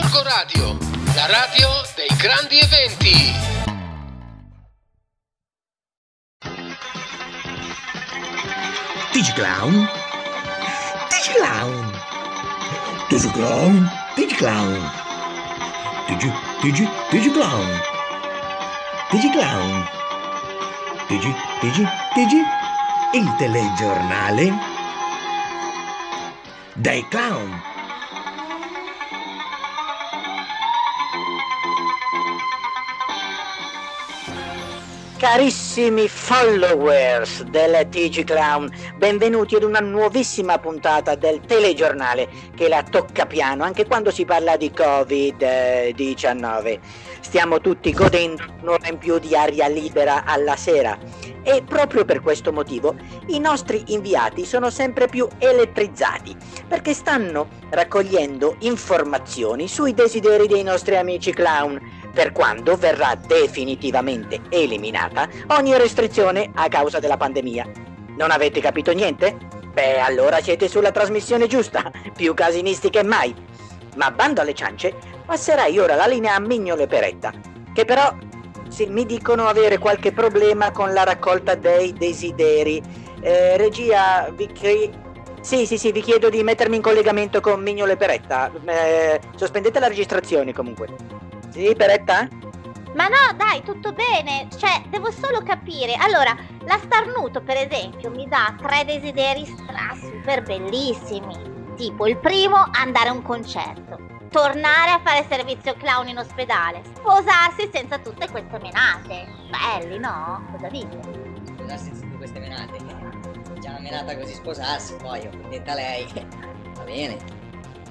Gorgo Radio, la radio dei grandi eventi. Digiclown? Digiclown? Digiclown? Digiclown? Digi, Digi, Digiclown? Digiclown? Digi, Digi, Digi? Il telegiornale? Dai clown! Carissimi followers del TG Clown, benvenuti ad una nuovissima puntata del telegiornale che la tocca piano anche quando si parla di Covid-19. Stiamo tutti godendo un'ora in più di aria libera alla sera e proprio per questo motivo i nostri inviati sono sempre più elettrizzati perché stanno raccogliendo informazioni sui desideri dei nostri amici clown per quando verrà definitivamente eliminata ogni restrizione a causa della pandemia. Non avete capito niente? Beh, allora siete sulla trasmissione giusta, più casinisti che mai. Ma bando alle ciance, passerai ora la linea a Mignolo e Peretta, che però sì, mi dicono avere qualche problema con la raccolta dei desideri. Eh, regia, vi chie- sì, sì, sì, vi chiedo di mettermi in collegamento con Mignolo e Peretta. Eh, sospendete la registrazione comunque. Sì, Peretta? Ma no, dai, tutto bene. Cioè, devo solo capire. Allora, la Starnuto, per esempio, mi dà tre desideri stra super bellissimi. Tipo, il primo, andare a un concerto. Tornare a fare servizio clown in ospedale. Sposarsi senza tutte queste menate. Belli, no? Cosa dite? Sposarsi senza tutte queste menate. Già una menata così sposarsi, poi, ho detta lei. Va bene.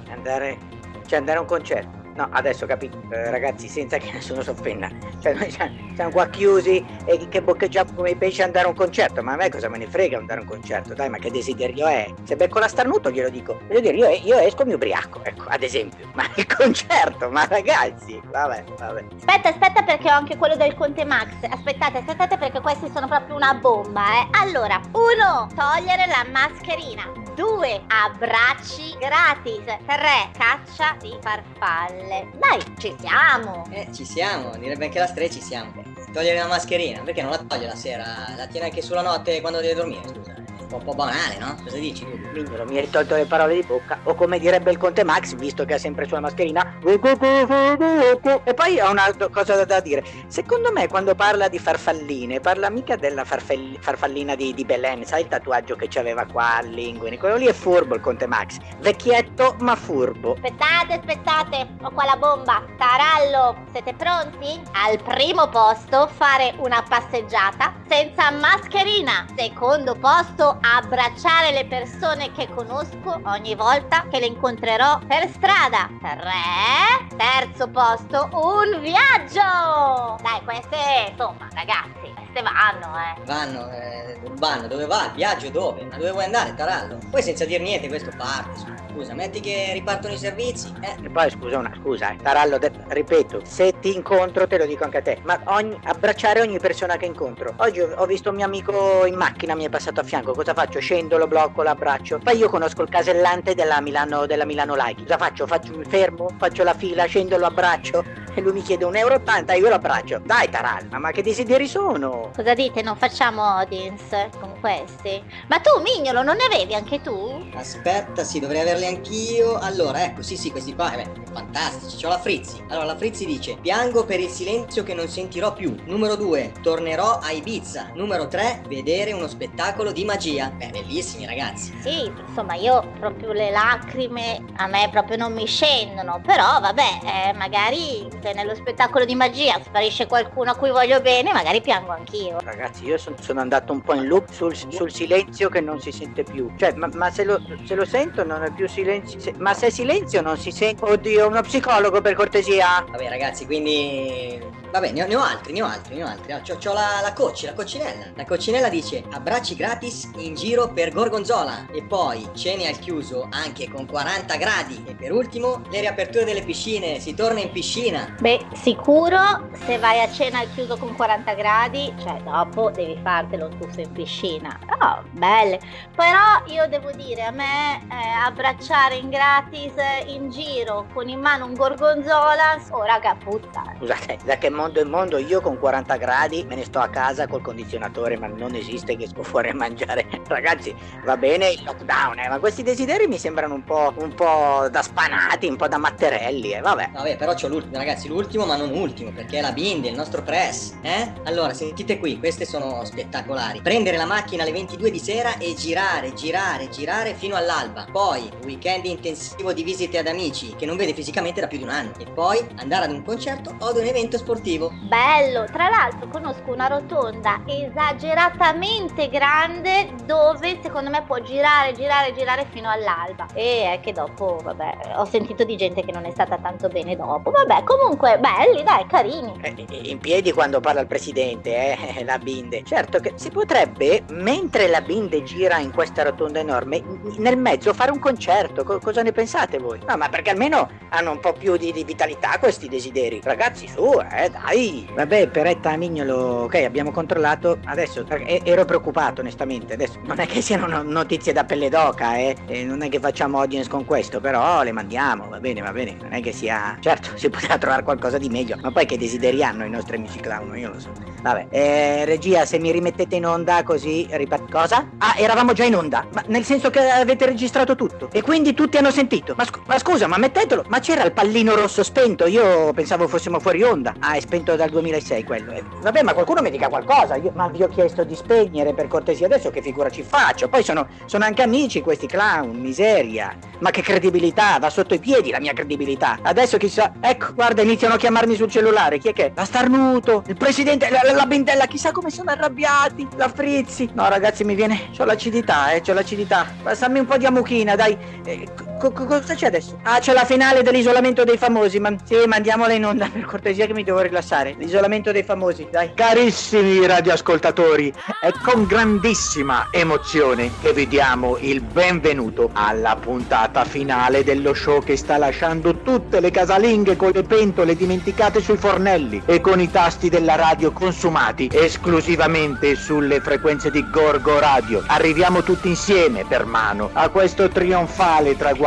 Andare... Cioè, andare a un concerto. No, adesso capito, eh, ragazzi, senza che nessuno si. Cioè, noi siamo qua chiusi e che boccheggiamo come i pesci andare a un concerto. Ma a me cosa me ne frega andare a un concerto? Dai, ma che desiderio è? Se becco la starnuto glielo dico. Voglio dire, io, io esco mi ubriaco, ecco, ad esempio. Ma il concerto, ma ragazzi, vabbè, vabbè. Aspetta, aspetta perché ho anche quello del Conte Max. Aspettate, aspettate perché questi sono proprio una bomba, eh. Allora, uno, togliere la mascherina. 2 abbracci gratis, 3 caccia di farfalle. Dai, ci siamo. Eh, ci siamo, direbbe anche la stre ci siamo. Togliere la mascherina, perché non la toglie la sera? La tiene anche sulla notte quando deve dormire, scusa un po' banale, no? Cosa dici? Mignolo, mi hai risolto le parole di bocca. O come direbbe il Conte Max, visto che ha sempre sulla mascherina. E poi ho una cosa da dire. Secondo me, quando parla di farfalline, parla mica della farfell- farfallina di, di, Belen. Sai il tatuaggio che c'aveva qua all'inguine? Quello lì è furbo il Conte Max. Vecchietto, ma furbo. Aspettate, aspettate. Ho qua la bomba. Tarallo, siete pronti? Al primo posto, fare una passeggiata senza mascherina. Secondo posto, abbracciare le persone che conosco ogni volta che le incontrerò per strada. 3. Terzo posto, un viaggio. Dai, queste, insomma, ragazzi, queste vanno, eh. Vanno, eh, vanno, dove va? Il viaggio dove? Ma dove vuoi andare, Tarallo? Poi senza dir niente questo parte, scusa, metti che ripartono i servizi, eh. E poi scusa una, scusa, eh, Tarallo, de- ripeto, se ti incontro te lo dico anche a te, ma ogni, abbracciare ogni persona che incontro. Oggi ho, ho visto un mio amico in macchina, mi è passato a fianco, cosa faccio? Scendo, lo blocco, l'abbraccio. Poi io conosco il casellante della Milano, della Milano Like. Cosa faccio? Faccio mi fermo, faccio la fila, scendo, lo abbraccio e lui mi chiede 1,80 euro, io lo abbraccio. Dai Tarallo, ma che desideri sono? Cosa dite? Non facciamo audience con questi? Ma tu, Mignolo, non ne avevi anche tu? Aspetta, sì, dovrei averli anch'io. Allora, ecco, sì, sì, questi qua, eh beh, fantastici. C'ho la Frizzi. Allora, la Frizzi dice: Piango per il silenzio che non sentirò più. Numero 2, tornerò a Ibiza. Numero 3, vedere uno spettacolo di magia. Beh, bellissimi, ragazzi. Sì, insomma, io proprio le lacrime a me proprio non mi scendono. Però, vabbè, eh, magari se nello spettacolo di magia sparisce qualcuno a cui voglio bene, magari piango anch'io. Ragazzi, io son, sono andato un po' in loop sul, sul silenzio che non si sente più. Cioè, ma, ma se, lo, se lo sento non è più silenzio. Se, ma se è silenzio non si sente. Oddio, uno psicologo per cortesia. Vabbè, ragazzi, quindi Vabbè, ne ho, ne ho altri, ne ho altri, ne ho altri. Ah, C'ho, c'ho la, la Cocci, la coccinella. La coccinella dice abbracci gratis in giro per Gorgonzola. E poi cene al chiuso anche con 40 gradi. E per ultimo, le riaperture delle piscine. Si torna in piscina. Beh, sicuro se vai a cena al chiuso con 40 gradi, cioè dopo devi fartelo tuffo in piscina. Oh, belle. Però io devo dire, a me eh, abbracciare in gratis eh, in giro con in mano un gorgonzola, oh raga, puzza. Scusate, da che mondo è mondo io con 40 gradi me ne sto a casa col condizionatore, ma non esiste che esco fuori a mangiare. Ragazzi, va bene il lockdown, eh, ma questi desideri mi sembrano un po', un po' da spanati, un po' da matterelli, eh, vabbè. Vabbè, però c'ho l'ultimo, ragazzi, l'ultimo ma non ultimo, perché è la Bindi, il nostro press, eh? Allora, sentite qui, queste sono spettacolari. Prendere la macchina alle 22 di sera e girare, girare, girare fino all'alba. Poi, weekend intensivo di visite ad amici, che non vede fisicamente da più di un anno. E poi, andare ad un concerto o ad un evento sportivo. Bello, tra l'altro conosco una rotonda esageratamente grande dove secondo me può girare, girare, girare fino all'alba. E è che dopo, vabbè, ho sentito di gente che non è stata tanto bene dopo. Vabbè, comunque belli, dai, carini. Eh, in piedi quando parla il presidente, eh, la binde. Certo che si potrebbe, mentre la binde gira in questa rotonda enorme, nel mezzo fare un concerto. Co- cosa ne pensate voi? No, ma perché almeno hanno un po' più di, di vitalità questi desideri. Ragazzi, su, eh, dai. Vabbè, Peretta Mignolo, ok, abbiamo controllato. Adesso ero preoccupato, onestamente. Adesso non è che siano no- notizie da pelle d'oca, eh. E non è che facciamo audience con questo, però le mandiamo, va bene, va bene. Non è che sia. Certo, si poteva trovare qualcosa di meglio. Ma poi che desideri hanno i nostri amici clown? Io lo so. Vabbè, eh, regia, se mi rimettete in onda così ripet- Cosa? Ah, eravamo già in onda. Ma nel senso che avete registrato tutto. E quindi tutti hanno sentito. Ma, scu- ma scusa, ma mettetelo. Ma c'era il pallino rosso spento. Io pensavo fossimo fuori onda. Ah, è spento dal 2006 quello. Eh, vabbè, ma qualcuno mi dica qualcosa. Io- ma vi ho chiesto di spegnere per cortesia adesso che figura ci faccio. Poi sono, sono anche amici questi clown, miseria. Ma che credibilità, va sotto i piedi la mia credibilità. Adesso chissà. Ecco, guarda, iniziano a chiamarmi sul cellulare. Chi è che? è? La Starnuto, il presidente, la, la, la Bindella, chissà come sono arrabbiati. La Frizzi. No, ragazzi, mi viene. C'ho l'acidità, eh, c'ho l'acidità. Passami un po' di amuchina, dai. Eh, co- co- cosa c'è adesso? Ah, c'è la finale dell'isolamento dei famosi. Ma sì, mandiamola in onda per cortesia che mi devo rilassare. L'isolamento dei famosi, dai. Carissimi radioascoltatori, è con grandissima emozione che vi diamo il benvenuto alla puntata finale dello show che sta lasciando tutte le casalinghe con le pentole dimenticate sui fornelli e con i tasti della radio consumati esclusivamente sulle frequenze di Gorgo Radio. Arriviamo tutti insieme per mano a questo trionfale traguardo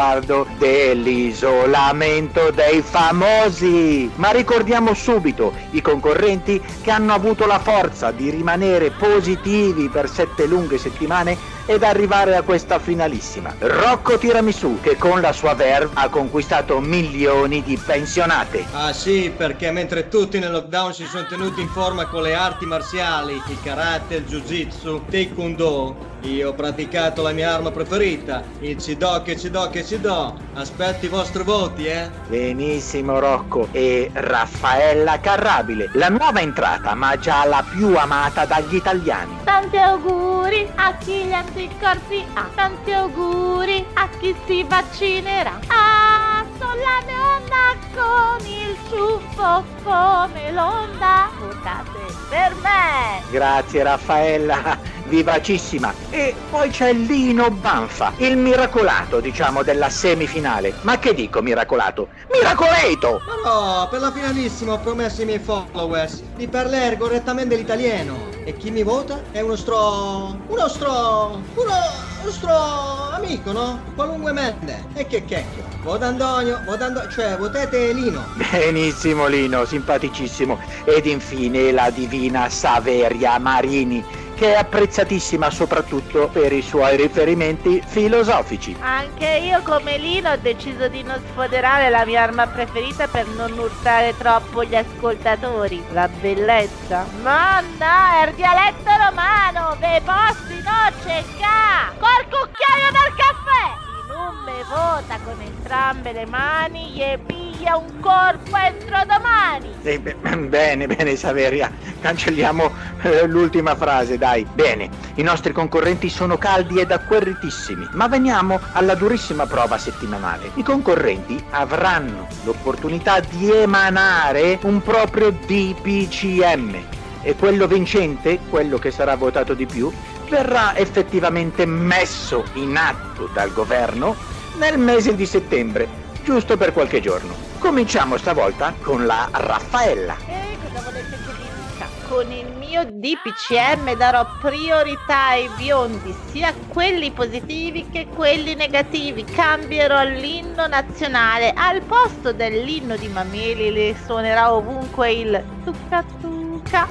dell'isolamento dei famosi. Ma ricordiamo subito i concorrenti che hanno avuto la forza di rimanere positivi per sette lunghe settimane ed arrivare a questa finalissima. Rocco Tiramisù che con la sua Verve ha conquistato milioni di pensionate. Ah sì, perché mentre tutti nel lockdown si sono tenuti in forma con le arti marziali, il karate, il jiu-jitsu, taekwondo, io ho praticato la mia arma preferita, il Cidoc, Cidoc, Cido. Aspetto i vostri voti, eh. Benissimo Rocco e Raffaella Carrabile, la nuova entrata ma già la più amata dagli italiani. Tanti auguri a chi gli anticorpi ha, tanti auguri a chi si vaccinerà. Ah, sulla onda con il ciuffo come l'onda. Votate per me! Grazie Raffaella, vivacissima. E poi c'è Lino Banfa, il miracolato diciamo della semifinale. Ma che dico miracolato? Miracoleto! Ma no, per la finalissima ho promesso ai miei followers di parlare correttamente l'italiano. E chi mi vota è uno stro... uno stro... uno... uno stro... amico, no? Qualunque mente. E che cacchio. Vota Antonio, vota Antonio, cioè votate Lino. Benissimo Lino, simpaticissimo. Ed infine la divina Saveria Marini, che è apprezzatissima soprattutto per i suoi riferimenti filosofici. Anche io come Lino ho deciso di non sfoderare la mia arma preferita per non urtare troppo gli ascoltatori. La bellezza. Ma no, è il dialetto romano, ve posti no ca! Col cucchiaio del caffè! Non me vota con entrambe le mani, gli piglia abbia un corpo entro domani. Eh, be- bene, bene Saveria, cancelliamo eh, l'ultima frase, dai. Bene, i nostri concorrenti sono caldi ed acquerritissimi, ma veniamo alla durissima prova settimanale. I concorrenti avranno l'opportunità di emanare un proprio DPCM e quello vincente, quello che sarà votato di più, verrà effettivamente messo in atto dal governo nel mese di settembre, giusto per qualche giorno. Cominciamo stavolta con la Raffaella. E cosa volete che dica? Con il mio DPCM darò priorità ai biondi, sia quelli positivi che quelli negativi. Cambierò l'inno nazionale. Al posto dell'inno di Mameli le suonerà ovunque il tucca tucca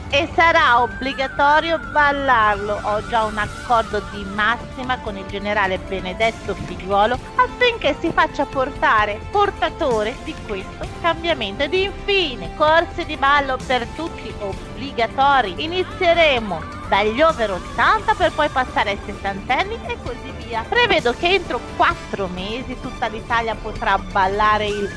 e sarà obbligatorio ballarlo. Ho già un accordo di massima con il generale Benedetto Figliuolo affinché si faccia portare portatore di questo cambiamento. Ed infine, corsi di ballo per tutti obbligatori. Inizieremo dagli over 80 per poi passare ai sessantenni e così via. Prevedo che entro 4 mesi tutta l'Italia potrà ballare il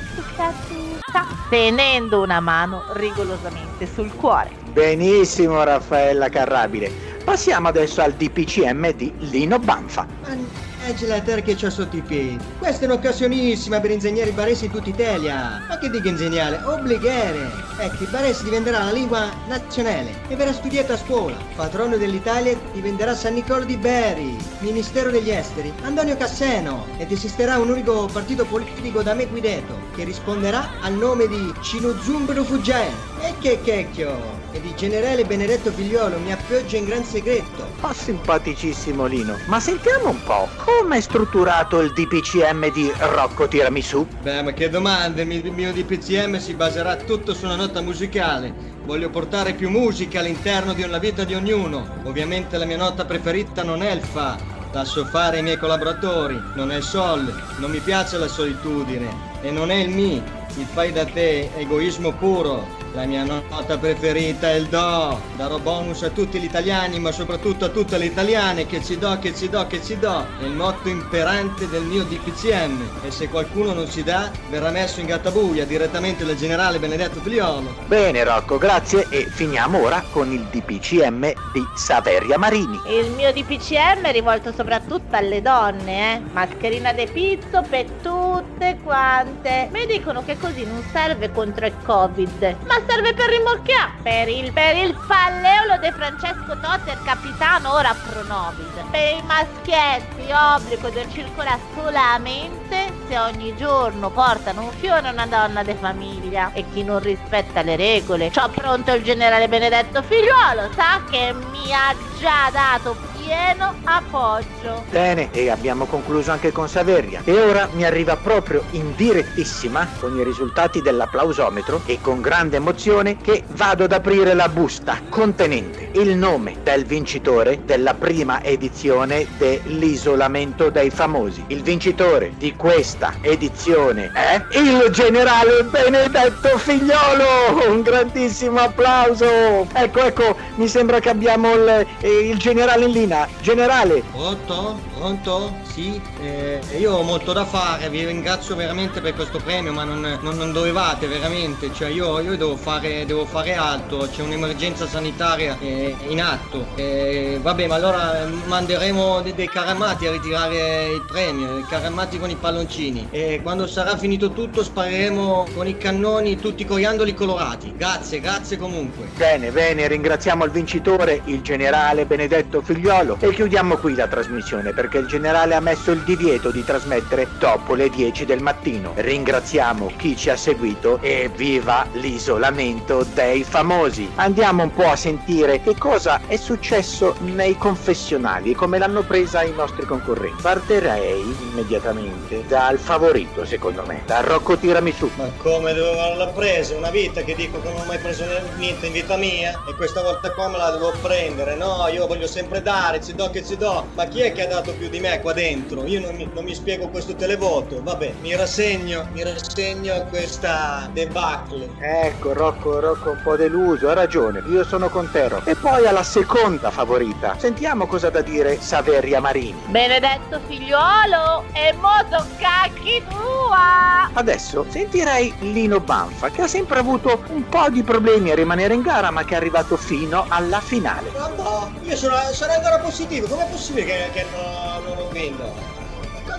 tenendo una mano rigorosamente sul cuore. Benissimo Raffaella Carrabile. Passiamo adesso al DPCM di Lino Banfa. Mannaggia la terra che c'ho sotto i piedi. Questa è un'occasionissima per insegnare i baresi in tutta Italia. Ma che dico insegnare? Obbligare. Ecco, il barese diventerà la lingua nazionale e verrà studiata a scuola. Patrono dell'Italia diventerà San Niccolo di Bari. Ministero degli Esteri, Antonio Casseno. Ed esisterà un unico partito politico da me guidato che risponderà al nome di Cinuzumbro Fuggiae. E che cacchio! E di generale Benedetto Figliolo mi appoggio in gran segreto. Ma simpaticissimo Lino, ma sentiamo un po', come è strutturato il DPCM di Rocco Tiramisù? Beh, ma che domande, il mio DPCM si baserà tutto su una nota musicale. Voglio portare più musica all'interno una vita di ognuno. Ovviamente la mia nota preferita non è il Fa. Lascio fare ai miei collaboratori, non è il Sol. Non mi piace la solitudine. E non è il Mi, il fai da te, egoismo puro. La mia nota preferita è il Do. Darò bonus a tutti gli italiani, ma soprattutto a tutte le italiane che ci do, che ci do, che ci do. È il motto imperante del mio DPCM. E se qualcuno non ci dà, verrà messo in gattabuia direttamente dal generale Benedetto Figliolo. Bene Rocco, grazie e finiamo ora con il DPCM di Saveria Marini. Il mio DPCM è rivolto soprattutto alle donne, eh. Mascherina de pizzo per tutte quante. Mi dicono che così non serve contro il Covid, ma serve per rimorchiare. Per il, per il palleolo di Francesco Totter, capitano ora Pronovid. Per i maschietti, obbligo di circolare solamente se ogni giorno portano un fiore a una donna di famiglia. E chi non rispetta le regole, c'ho pronto il generale Benedetto Figliuolo, sa che mi ha già dato pieno appoggio. Bene, e abbiamo concluso anche con Saveria. E ora mi arriva proprio in direttissima con i risultati dell'applausometro e con grande emozione che vado ad aprire la busta contenente il nome del vincitore della prima edizione dell'isolamento dei famosi. Il vincitore di questa edizione è il generale Benedetto Figliolo! Un grandissimo applauso! Ecco, ecco, mi sembra che abbiamo il, eh, il generale in linea. Generale, Pronto? Pronto? Sì? Eh, io ho molto da fare, vi ringrazio veramente per questo premio, ma non, non- non dovevate veramente, cioè io, io devo, fare, devo fare altro, c'è un'emergenza sanitaria eh, in atto. Eh, vabbè, ma allora manderemo de- dei carramati a ritirare il premio, i carramati con i palloncini. E quando sarà finito tutto spareremo con i cannoni tutti i coriandoli colorati. Grazie, grazie comunque. Bene, bene, ringraziamo il vincitore, il generale Benedetto Figliolo e chiudiamo qui la trasmissione perché il generale ha messo il divieto di trasmettere dopo le 10 del mattino. Ringraziamo chi ci ha seguito e viva l'isolamento dei famosi. Andiamo un po' a sentire che cosa è successo nei confessionali e come l'hanno presa i nostri concorrenti. Partirei immediatamente dal favorito, secondo me, da Rocco Tiramisù. Ma come devo averla presa? Una vita che dico che non ho mai preso niente in vita mia e questa volta come la devo prendere? No, io voglio sempre dare, ci do che ci do. Ma chi è che ha dato più di me qua dentro? Io non mi, non mi spiego questo televoto. Vabbè, mi rassegno, mi rassegno a questa debacle. Ecco, Rocco, Rocco un po' deluso, ha ragione, io sono con te, Rocco. E poi alla seconda favorita. Sentiamo cosa ha da dire Saveria Marini. Benedetto figliuolo, e mo cacchi tua! Adesso sentirei Lino Banfa, che ha sempre avuto un po' di problemi a rimanere in gara, ma che è arrivato fino alla finale. Ma no, io sono, sono ancora positivo, com'è possibile che, che no- non ho vinto?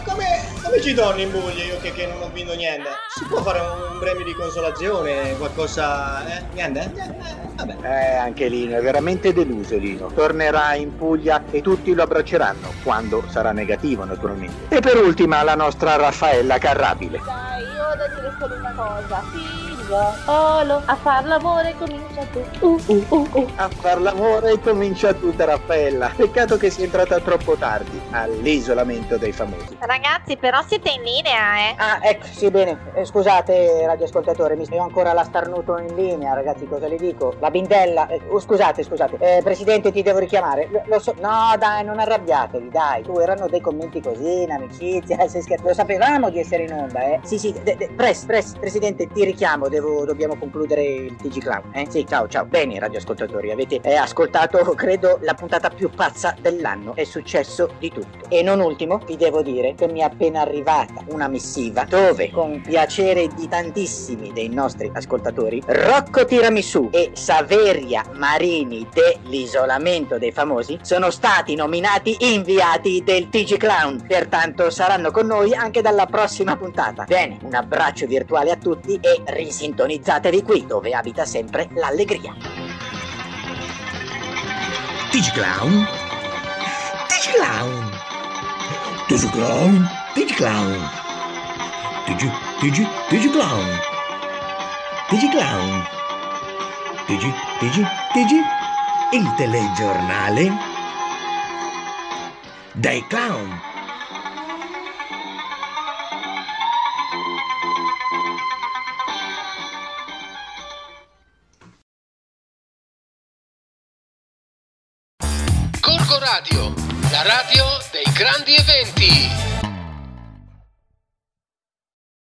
Come, come ci torno in Puglia io che, che non ho vinto niente? Si può fare un premio di consolazione, qualcosa... Eh? Niente? Eh, vabbè. Eh, anche Lino è veramente deluso Lino. Tornerà in Puglia e tutti lo abbracceranno, quando sarà negativo naturalmente. E per ultima la nostra Raffaella Carrabile. Dai, io ho da dire solo una cosa. Figliolo, a far l'amore comincia tu. Uh, uh, uh, uh. A far l'amore comincia tutta Raffaella. Peccato che sia entrata troppo tardi all'isolamento dei famosi. Ragazzi, però siete in linea, eh? Ah, ecco, sì, bene. Eh, scusate, radioascoltatore, mi ho ancora la starnuto in linea, ragazzi, cosa le dico? La bindella. eh, oh, scusate, scusate. Eh, presidente, ti devo richiamare. Lo, lo so. No, dai, non arrabbiatevi, dai. Tu erano dei commenti così, in amicizia, sei scherzo. Lo sapevamo di essere in onda, eh. Sì, sì, de- de- press, press, presidente, ti richiamo, devo, dobbiamo concludere il TG Clown, eh? Sì, ciao, ciao. Bene, radioascoltatori, avete eh, ascoltato, credo, la puntata più pazza dell'anno. È successo di tutto. E non ultimo, vi devo dire che mi è appena arrivata una missiva dove, con piacere di tantissimi dei nostri ascoltatori, Rocco Tiramisù e Saveria Marini dell'isolamento dei famosi sono stati nominati inviati del TG Clown. Pertanto saranno con noi anche dalla prossima puntata. Bene, un abbraccio virtuale a tutti e risintonizzatevi qui dove abita sempre l'allegria. Digi Clown? Digi Clown? Digi Clown? Digi Clown? Digi, Digi, Digi? Il telegiornale? Dai Clown? Radio dei grandi eventi.